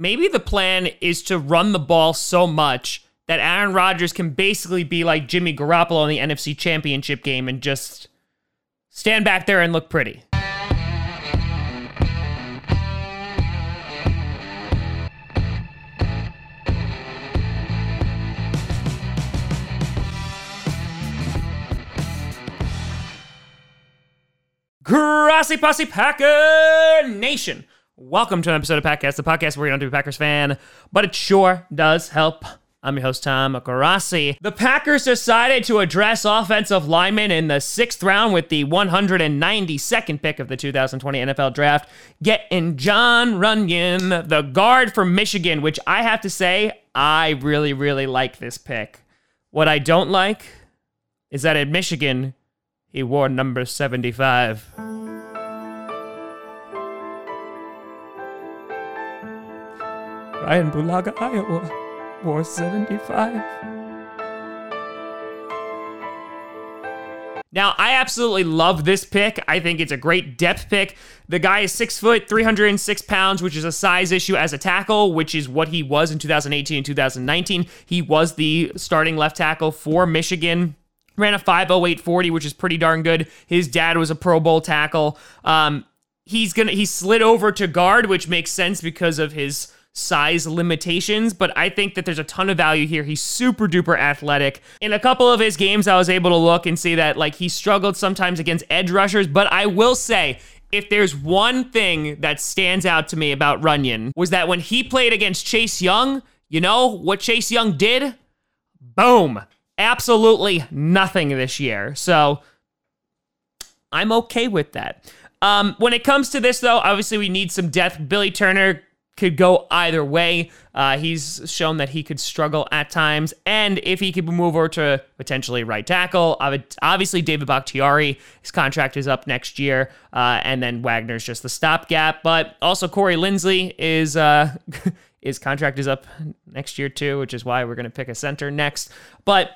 maybe the plan is to run the ball so much that Aaron Rodgers can basically be like Jimmy Garoppolo in the NFC Championship game and just stand back there and look pretty. Grassi Posse Packer Nation. Welcome to an episode of Packcast, the podcast where you don't do a Packers fan, but it sure does help. I'm your host, Tom Grassi. The Packers decided to address offensive linemen in the sixth round with the 192nd pick of the 2020 NFL Draft, getting John Runyan, the guard from Michigan, which I have to say, I really, really like this pick. What I don't like is that in Michigan, he wore number 75. Brian Bulaga, Iowa, wore 75. Now, I absolutely love this pick. I think it's a great depth pick. The guy is six foot, 306 pounds, which is a size issue as a tackle, which is what he was in 2018 and 2019. He was the starting left tackle for Michigan ran a 50840 which is pretty darn good his dad was a pro bowl tackle um, he's gonna he slid over to guard which makes sense because of his size limitations but i think that there's a ton of value here he's super duper athletic in a couple of his games i was able to look and see that like he struggled sometimes against edge rushers but i will say if there's one thing that stands out to me about runyan was that when he played against chase young you know what chase young did boom absolutely nothing this year. So I'm okay with that. Um, when it comes to this, though, obviously we need some depth. Billy Turner could go either way. Uh, he's shown that he could struggle at times, and if he could move over to potentially right tackle, obviously David Bakhtiari, his contract is up next year, uh, and then Wagner's just the stopgap. But also Corey Linsley is uh, his contract is up next year too, which is why we're going to pick a center next. But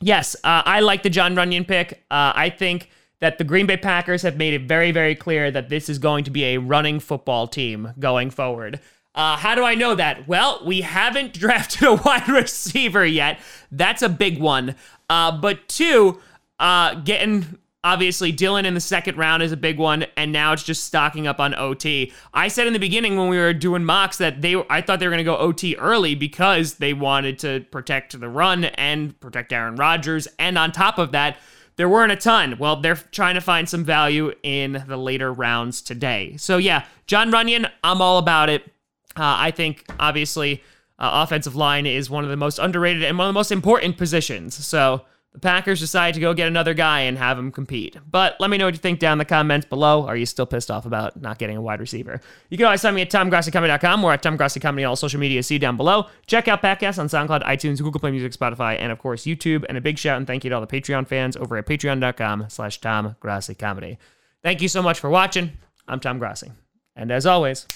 yes, uh, I like the John Runyan pick. Uh, I think that the Green Bay Packers have made it very, very clear that this is going to be a running football team going forward. Uh, how do I know that? Well, we haven't drafted a wide receiver yet. That's a big one. Uh, but two, uh, getting Obviously, Dillon in the second round is a big one, and now it's just stocking up on OT. I said in the beginning when we were doing mocks that they I thought they were going to go OT early because they wanted to protect the run and protect Aaron Rodgers, and on top of that, there weren't a ton. Well, they're trying to find some value in the later rounds today. So yeah, John Runyan, I'm all about it. Uh, I think obviously uh, offensive line is one of the most underrated and one of the most important positions. So the Packers decide to go get another guy and have him compete. But let me know what you think down in the comments below. Are you still pissed off about not getting a wide receiver? You can always find me at TomGrassiComedy.com or at TomGrassiComedy on all social media. See down below. Check out Packcast on SoundCloud, iTunes, Google Play Music, Spotify, and of course YouTube. And a big shout and thank you to all the Patreon fans over at patreon.com slash TomGrassiComedy. Thank you so much for watching. I'm Tom Grassi. And as always,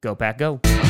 go Pack Go.